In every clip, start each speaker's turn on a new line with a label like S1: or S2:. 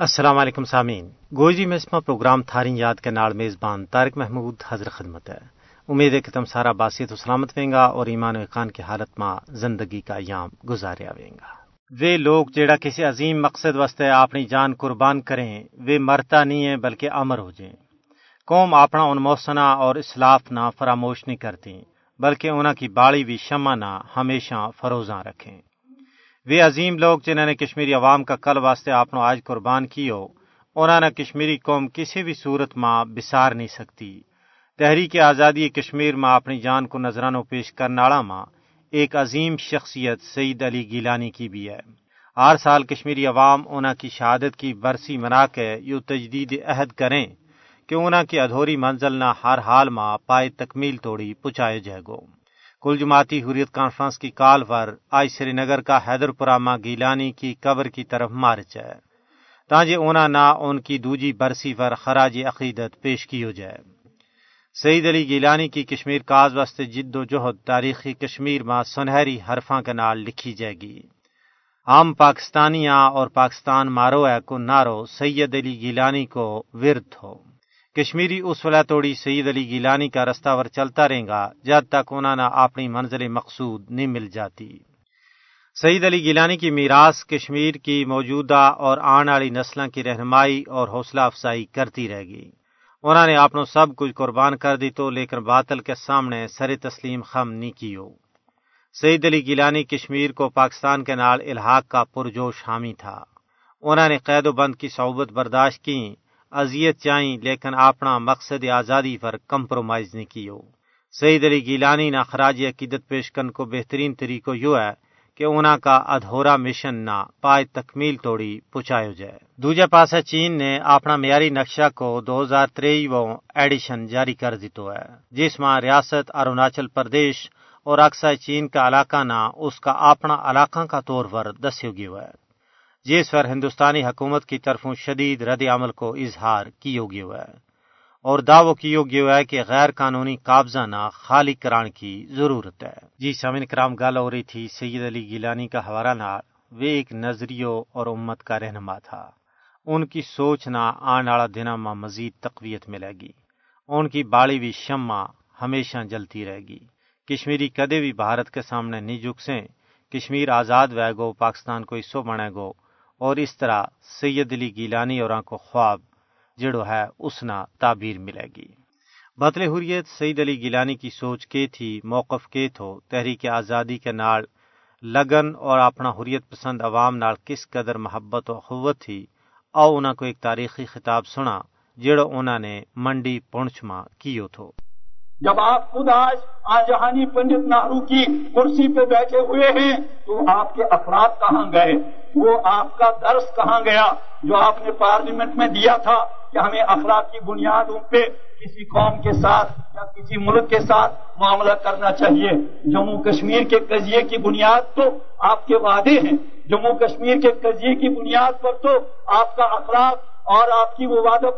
S1: السلام علیکم سامعین۔ گوجی میں اسما پروگرام تھاری یاد کے نال میزبان طارق محمود حضر خدمت ہے۔ امید ہے کہ تم سارا باسیت و سلامت ویں گا اور ایمان و اقان کی حالت میں زندگی کا ایام گزاریا ویں گا۔ وہ لوگ جیڑا کسی عظیم مقصد واسطے اپنی جان قربان کریں، وہ مرتا نہیں ہے بلکہ امر ہو جائیں۔ قوم اپنا ان موسنا اور اسلاف نہ فراموش نہیں کرتی بلکہ انہوں کی باڑی بھی شمع نہ ہمیشہ فروزاں رکھیں۔ وہ عظیم لوگ جنہوں نے کشمیری عوام کا کل واسطے اپنا آج قربان کی ہو انہوں نے کشمیری قوم کسی بھی صورت ماں بسار نہیں سکتی۔ تحریک آزادی کشمیر ماں اپنی جان کو نذرانوں پیش کرنے والا ماں ایک عظیم شخصیت سعید علی گیلانی کی بھی ہے۔ ہر سال کشمیری عوام انہوں کی شہادت کی برسی منا کے یوں تجدید عہد کریں کہ انہوں کی ادھوری منزل نہ ہر حال ماں پائے تکمیل توڑی پچائے جائے گو۔ کل جماعتی حریت کانفرنس کی کال پر آج سری نگر کا حیدر پورہ گیلانی کی قبر کی طرف مارچ ہے۔ تاجے اونا نہ ان کی دوجی برسی پر خراج عقیدت پیش کی ہو جائے۔ سعید علی گیلانی کی کشمیر کاز واسطے جد و جہد تاریخی کشمیر میں سنہری حرفاں کے نال لکھی جائے گی۔ عام پاکستانیاں اور پاکستان مارو ہے کو نارو سید علی گیلانی کو ورد ہو۔ کشمیری اس ولا توڑی سعید علی گیلانی کا رستہ ور چلتا رہے گا، جب تک انہوں نے اپنی منزل مقصود نہیں مل جاتی۔ سعید علی گیلانی کی میراث کشمیر کی موجودہ اور آنے والی نسلوں کی رہنمائی اور حوصلہ افزائی کرتی رہے گی انہوں نے اپنوں سب کچھ قربان کر دی تو لیکن باطل کے سامنے سر تسلیم خم نہیں کی ہو سعید علی گیلانی کشمیر کو پاکستان کے نال الحاق کا پرجوش حامی تھا۔ انہوں نے قید و بند کی صحبت برداشت کی۔ اذیت چاہیں لیکن اپنا مقصد آزادی پر کمپرومائز نہیں کی ہو سعید علی گیلانی نہ خراج عقیدت پیش کرنے کو بہترین طریقہ یوں ہے کہ انہوں کا ادھورا مشن نہ پائے تکمیل توڑی پہنچایا جائے۔ دوجے پاس چین نے اپنا معیاری نقشہ کو دو ہزار تری ایڈیشن جاری کر دیتو ہے، جس میں ریاست، اروناچل پردیش اور اکثر چین کا علاقہ نہ اس کا اپنا علاقہ کا طور پر دسیو گیا ہے۔ جس پر ہندوستانی حکومت کی طرفوں شدید رد عمل کو اظہار کی گیا ہے اور دعوی کی گیا ہے کہ غیر قانونی قابضہ نہ خالی کران کی ضرورت ہے۔ جی سامن کرام، گل ہو رہی تھی، سید علی گیلانی کا حوالہ نال وہ ایک نظریوں اور امت کا رہنما تھا۔ ان کی سوچ نہ آنے والا دن میں مزید تقویت ملے گی۔ ان کی باڑی بھی شمع ہمیشہ جلتی رہے گی۔ کشمیری کدے بھی بھارت کے سامنے نہیں جھک سے کشمیر آزاد وے گو، پاکستان کو حصہ بنے گو۔ اور اس طرح سید علی گیلانی اور آنکھوں خواب جڑو ہے، اس نہ تعبیر ملے گی۔ بطل حریت سعید علی گیلانی کی سوچ کے تھی، موقف کے تھو، تحریک آزادی کے نال لگن اور اپنا حریت پسند عوام نال کس قدر محبت و قوت تھی۔ او انہوں کو ایک تاریخی خطاب سنا، جڑو انہوں نے منڈی پونچھ ماں کیو تھو۔
S2: جب آپ خود آج آجہانی پنڈت نہرو کی کرسی پہ بیٹھے ہوئے ہیں، تو آپ کے افراد کہاں گئے؟ وہ آپ کا درس کہاں گیا؟ جو آپ نے پارلیمنٹ میں دیا تھا کہ ہمیں افراد کی بنیادوں پہ کسی قوم کے ساتھ یا کسی ملک کے ساتھ معاملہ کرنا چاہیے۔ جموں کشمیر کے قضیے کی بنیاد تو آپ کے وعدے ہیں۔ جموں کشمیر کے قضیے کی بنیاد پر تو آپ کا اخلاق اور آپ کی وہ وعدہ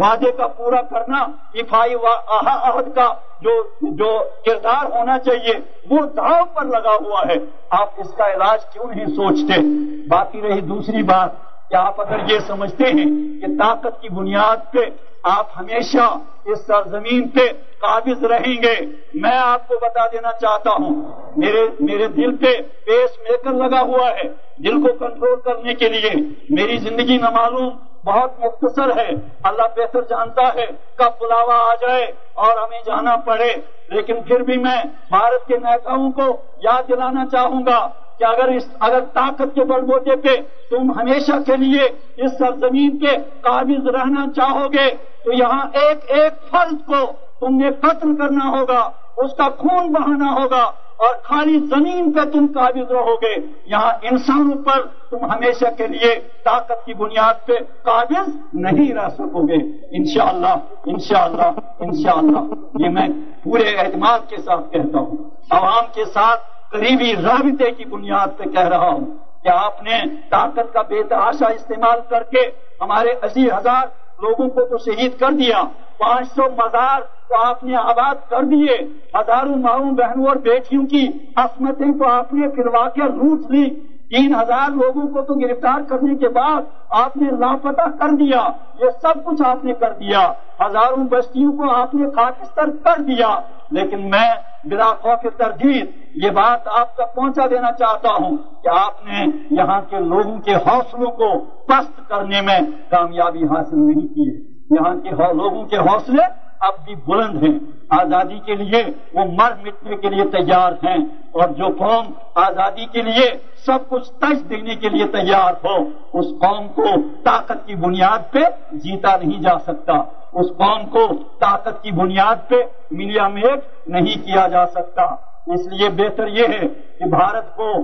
S2: وعدے کا پورا کرنا افائی عہد کا جو جو کردار ہونا چاہیے، وہ داؤ پر لگا ہوا ہے۔ آپ اس کا علاج کیوں نہیں سوچتے؟ باقی رہی دوسری بات، کہ آپ اگر یہ سمجھتے ہیں کہ طاقت کی بنیاد پہ آپ ہمیشہ اس سرزمین پہ قابض رہیں گے۔ میں آپ کو بتا دینا چاہتا ہوں، میرے میرے دل پہ پیس میکر لگا ہوا ہے دل کو کنٹرول کرنے کے لیے۔ میری زندگی نہ معلوم بہت مختصر ہے۔ اللہ بہتر جانتا ہے کب بلاوا آ جائے اور ہمیں جانا پڑے۔ لیکن پھر بھی میں بھارت کے نیتاؤں کو یاد دلانا چاہوں گا۔ کہ اگر اس اگر طاقت کے بڑھ بوتے پہ تم ہمیشہ کے لیے اس سرزمین کے قابض رہنا چاہو گے تو یہاں ایک ایک فرد کو تم نے قتل کرنا ہوگا، اس کا خون بہانا ہوگا اور خالی زمین پہ تم قابض رہو گے یہاں انسانوں پر تم ہمیشہ کے لیے طاقت کی بنیاد پہ قابض نہیں رہ سکو گے انشاءاللہ انشاءاللہ انشاءاللہ۔ یہ میں پورے اعتماد کے ساتھ کہتا ہوں۔ عوام کے ساتھ قریبی رابطے کی بنیاد پہ کہہ رہا ہوں کہ آپ نے طاقت کا بے تحاشا استعمال کر کے ہمارے اسی ہزار لوگوں کو تو شہید کر دیا، پانچ سو مزار تو آپ نے آباد کر دیے، ہزاروں ماؤں بہنوں اور بیٹیوں کی عصمتیں تو آپ نے پھر واقع لوٹ لی۔ تین ہزار لوگوں کو تو گرفتار کرنے کے بعد آپ نے لاپتہ کر دیا، یہ سب کچھ آپ نے کر دیا۔ ہزاروں بستیوں کو آپ نے خاکستر کر دیا۔ لیکن میں بلا خوف تردید، یہ بات آپ تک پہنچا دینا چاہتا ہوں کہ آپ نے یہاں کے لوگوں کے حوصلوں کو پست کرنے میں کامیابی حاصل نہیں کی ہے۔ یہاں کے لوگوں کے حوصلے اب بھی بلند ہیں۔ آزادی کے لیے وہ مر مٹنے کے لیے تیار ہیں۔ اور جو قوم آزادی کے لیے سب کچھ تج دینے کے لیے تیار ہو، اس قوم کو طاقت کی بنیاد پہ جیتا نہیں جا سکتا۔ اس قوم کو طاقت کی بنیاد پہ ملیا میٹ نہیں کیا جا سکتا۔ اس لیے بہتر یہ ہے کہ بھارت کو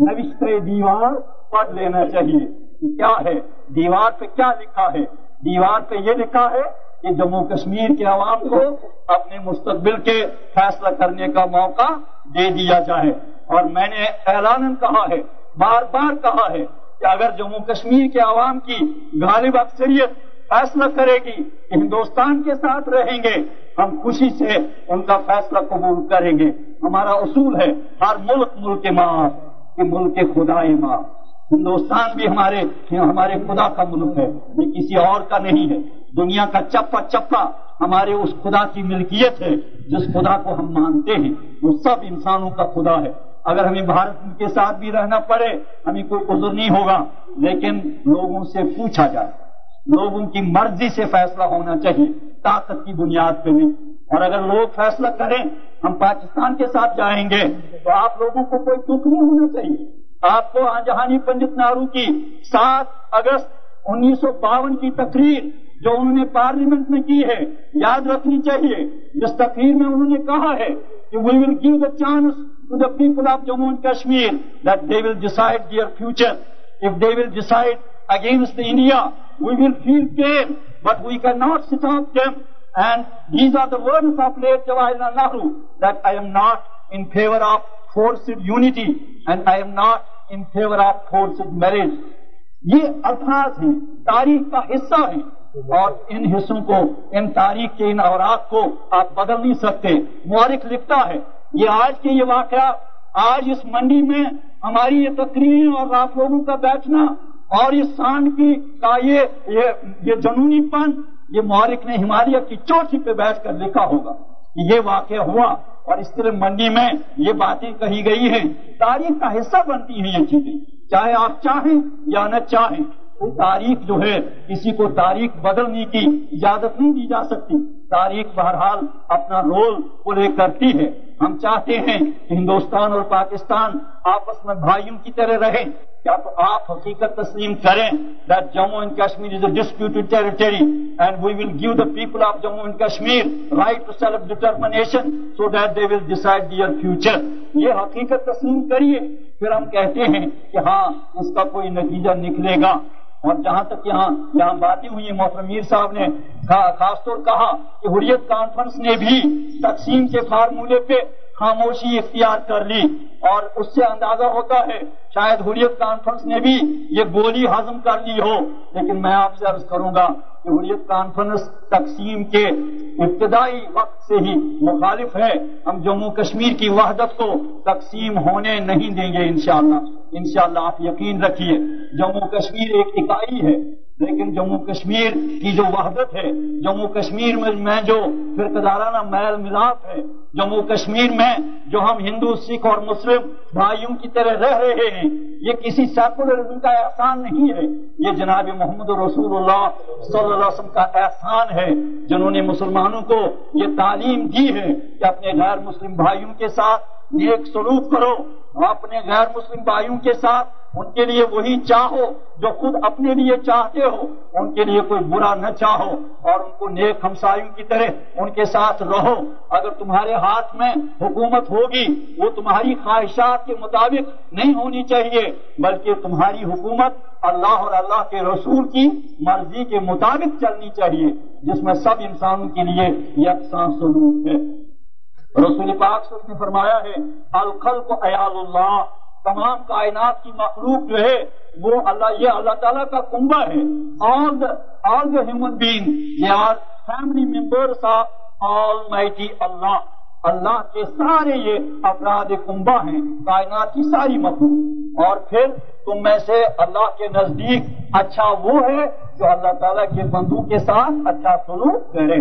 S2: نوشت دیوار پڑھ لینا چاہیے۔ کیا ہے؟ دیوار پہ کیا لکھا ہے؟ دیوار پہ یہ لکھا ہے کہ جموں کشمیر کے عوام کو اپنے مستقبل کے فیصلہ کرنے کا موقع دے دیا جائے۔ اور میں نے اعلان کہا ہے، بار بار کہا ہے کہ اگر جموں کشمیر کے عوام کی غالب اکثریت فیصلہ کرے گی کہ ہندوستان کے ساتھ رہیں گے۔ ہم خوشی سے ان کا فیصلہ قبول کریں گے۔ ہمارا اصول ہے، ہر ملک ملک ماں کہ ملک خدا ماں ہندوستان بھی ہمارے ہمارے خدا کا ملک ہے، یہ کسی اور کا نہیں ہے۔ دنیا کا چپا چپا ہمارے اس خدا کی ملکیت ہے، جس خدا کو ہم مانتے ہیں۔ وہ سب انسانوں کا خدا ہے۔ اگر ہمیں بھارت کے ساتھ بھی رہنا پڑے، ہمیں کوئی عذر نہیں ہوگا، لیکن لوگوں سے پوچھا جائے۔ لوگوں کی مرضی سے فیصلہ ہونا چاہیے، طاقت کی بنیاد پہ نہیں۔ اور اگر لوگ فیصلہ کریں، ہم پاکستان کے ساتھ جائیں گے، تو آپ لوگوں کو کوئی دکھ نہیں ہونا چاہیے۔ آپ کو جہانی پنڈت نہرو کی سات اگست انیس سو باون کی تقریر جو انہوں نے پارلیمنٹ میں کی ہے، یاد رکھنی چاہیے۔ جس تقریر میں انہوں نے کہا ہے کہ we will give the chance to the people of Jammu and Kashmir that they will decide their future if they will decide against India we will feel pain but we can not stop them and these are the words of late Jawahar Lal Nehru that I am not in favour of forced unity and I am not in favour of forced marriage یہ الفاظ ہیں تاریخ کا حصہ ہیں اور ان حصوں کو، ان تاریخ کے، ان اوراق کو آپ بدل نہیں سکتے. مورخ لکھتا ہے. یہ آج کے یہ واقعہ، آج اس منڈی میں ہماری یہ تقریر اور آپ لوگوں کا بیٹھنا اور اس سانڈ کی کا یہ یہ جنونی پن، یہ مورخ نے ہمالیہ کی چوٹی پہ بیٹھ کر لکھا ہوگا کہ یہ واقعہ ہوا اور اس طرح منڈی میں یہ باتیں کہی گئی ہیں تاریخ کا حصہ بنتی ہیں یہ چیزیں، چاہے آپ چاہیں یا نہ چاہیں تاریخ جو ہے کسی کو تاریخ بدلنے کی اجازت نہیں دی جا سکتی۔ تاریخ بہرحال اپنا رول پلے کرتی ہے۔ ہم چاہتے ہیں کہ ہندوستان اور پاکستان آپس میں بھائیوں کی طرح رہیں۔ کیا تو آپ حقیقت تسلیم کریں that Jammu and Kashmir is a disputed territory and we will give the people of Jammu and Kashmir right to self determination so that they will decide their future یہ حقیقت تسلیم کریے، پھر ہم کہتے ہیں کہ ہاں اس کا کوئی نتیجہ نکلے گا۔ اور جہاں تک یہاں یہاں باتیں ہوئی ہیں محترم میر صاحب نے خاص طور کہا کہ حریت کانفرنس نے بھی تقسیم کے فارمولے پہ خاموشی اختیار کر لی اور اس سے اندازہ ہوتا ہے شاید حریت کانفرنس نے بھی یہ گولی ہضم کر لی ہو۔ لیکن میں آپ سے عرض کروں گا کہ حریت کانفرنس تقسیم کے ابتدائی وقت سے ہی مخالف ہے۔ ہم جموں کشمیر کی وحدت کو تقسیم ہونے نہیں دیں گے انشاءاللہ۔ انشاءاللہ آپ یقین رکھیے، جموں کشمیر ایک اکائی ہے۔ لیکن جموں کشمیر کی جو وحدت ہے، جموں کشمیر میں جو فرقدارانہ میل ملاپ ہے، جموں کشمیر میں جو ہم ہندو، سکھ اور مسلم بھائیوں کی طرح رہ رہے ہیں، یہ کسی سیکولرزم کا احسان نہیں ہے۔ یہ جناب محمد رسول اللہ صلی اللہ علیہ وسلم کا احسان ہے۔ جنہوں نے مسلمانوں کو یہ تعلیم دی ہے کہ اپنے غیر مسلم بھائیوں کے ساتھ نیک سلوک کرو، اپنے غیر مسلم بھائیوں کے ساتھ، ان کے لیے وہی چاہو جو خود اپنے لیے چاہتے ہو، ان کے لیے کوئی برا نہ چاہو اور ان کو نیک ہمسایوں کی طرح ان کے ساتھ رہو۔ اگر تمہارے ہاتھ میں حکومت ہوگی، وہ تمہاری خواہشات کے مطابق نہیں ہونی چاہیے، بلکہ تمہاری حکومت اللہ اور اللہ کے رسول کی مرضی کے مطابق چلنی چاہیے، جس میں سب انسانوں کے لیے یکساں سلوک ہے۔ رسول پاک نے فرمایا ہے الخل کو ایال اللہ، تمام کائنات کی مخلوق جو ہے، وہ اللہ، یہ اللہ تعالیٰ کا کنبا ہے all the all the human being they are family members of almighty Allah اللہ کے سارے یہ افراد کنبا ہیں، کائنات کی ساری مخلوق. اور پھر تم میں سے اللہ کے نزدیک اچھا وہ ہے، جو اللہ تعالیٰ کے بندو کے ساتھ اچھا سلوک کرے۔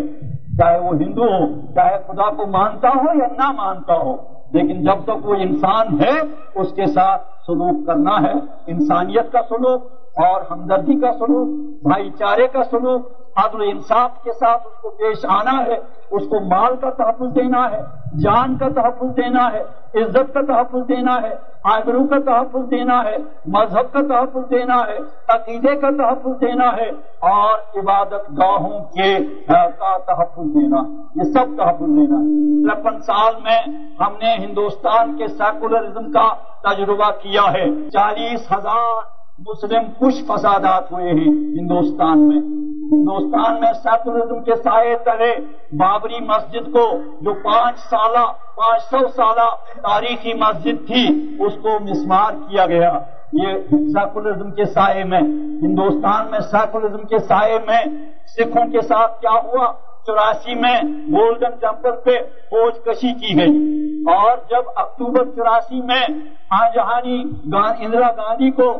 S2: چاہے وہ ہندو ہو، چاہے خدا کو مانتا ہو یا نہ مانتا ہو، لیکن جب تک وہ انسان ہے، اس کے ساتھ سلوک کرنا ہے، انسانیت کا سلوک اور ہمدردی کا سلوک، بھائی چارے کا سلوک عدل انصاف کے ساتھ اس کو پیش آنا ہے، اس کو مال کا تحفظ دینا ہے، جان کا تحفظ دینا ہے، عزت کا تحفظ دینا ہے آبرو کا تحفظ دینا ہے، مذہب کا تحفظ دینا ہے، عقیدے کا تحفظ دینا ہے اور عبادت گاہوں کے کا تحفظ دینا، یہ سب تحفظ دینا ترپن سال میں ہم نے ہندوستان کے سیکولرزم کا تجربہ کیا ہے۔ چالیس ہزار مسلم کچھ فسادات ہوئے ہیں ہندوستان میں۔ ہندوستان میں سیکولرزم کے سائے تلے بابری مسجد کو جو پانچ سالہ، پانچ سو سالہ تاریخی مسجد تھی، اس کو مسمار کیا گیا۔ یہ سیکولرزم کے سائے میں، ہندوستان میں سیکولرزم کے سائے میں سکھوں کے ساتھ کیا ہوا؟ چوراسی میں گولڈن ٹیمپل پہ فوج کشی کی گئی۔ اور جب اکتوبر چوراسی میں آجہانی جی اندرا گاندھی کو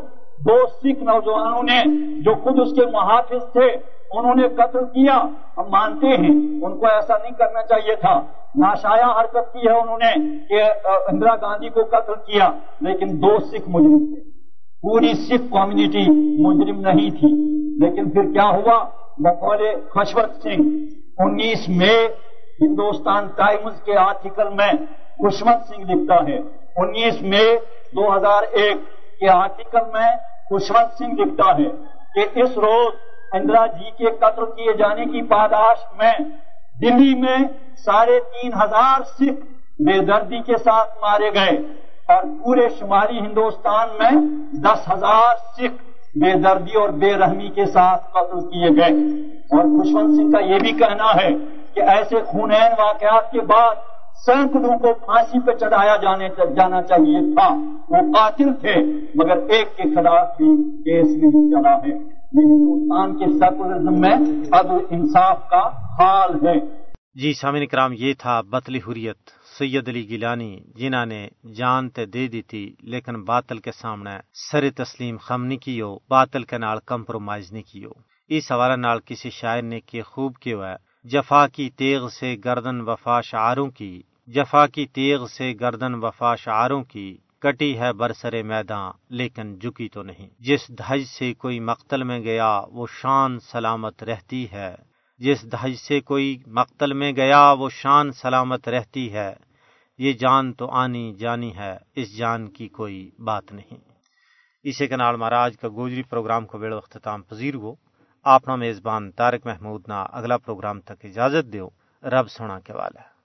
S2: دو سکھ نوجوانوں نے جو خود اس کے محافظ تھے انہوں نے قتل کیا۔ ہم مانتے ہیں، ان کو ایسا نہیں کرنا چاہیے تھا۔ ناشایا حرکت کی ہے انہوں نے کہ اندرا گاندھی کو قتل کیا، لیکن دو سکھ مجرم تھے۔ پوری سکھ کمیونٹی مجرم نہیں تھی۔ لیکن پھر کیا ہوا؟ بقول خشوت سنگھ، انیس مئی، ہندوستان ٹائمز کے آرٹیکل میں خشمت سنگھ لکھتا ہے۔ انیس مئی دو ہزار ایک کے آرٹیکل میں خشمت سنگھ لکھتا ہے کہ اس روز اندرا جی کے قتل کیے جانے کی پاداش میں دلی میں ساڑھے تین ہزار سکھ بے دردی کے ساتھ مارے گئے اور پورے شمالی ہندوستان میں دس ہزار سکھ بے دردی اور بے رحمی کے ساتھ قتل کیے گئے۔ اور خوشونت سنگھ کا یہ بھی کہنا ہے کہ ایسے خونین واقعات کے بعد سینکڑوں کو پھانسی پہ چڑھایا جانے جانا چاہیے تھا۔ وہ قاتل تھے، مگر ایک کے خلاف بھی کیس نہیں چلا ہے۔ ہندوستان کے سیکولرزم میں اب انصاف کا حال ہے۔
S1: جی سامن کرام یہ تھا بطلی حریت، سید علی گیلانی جنہوں نے جان تے دے دی تھی لیکن باطل کے سامنے سر تسلیم خم نہیں کیو، باطل کے نال کمپرومائز نہیں کیو۔ اس حوالے نال کسی شاعر نے کی خوب کیو ہے، جفا کی تیغ سے گردن وفا شعاروں کی، جفا کی تیغ سے گردن وفا شعاروں کی کٹی ہے برسر میدان لیکن جھکی تو نہیں۔ جس دھج سے کوئی مقتل میں گیا، وہ شان سلامت رہتی ہے۔ جس دھج سے کوئی مقتل میں گیا، وہ شان سلامت رہتی ہے۔ یہ جان تو آنی جانی ہے، اس جان کی کوئی بات نہیں۔ اسے کے نال مہاراج کا گوجری پروگرام کو بیڑ اختتام پذیر ہو۔ اپنا میزبان تارک محمود نا اگلا پروگرام تک اجازت دیو۔ رب سونا کے والا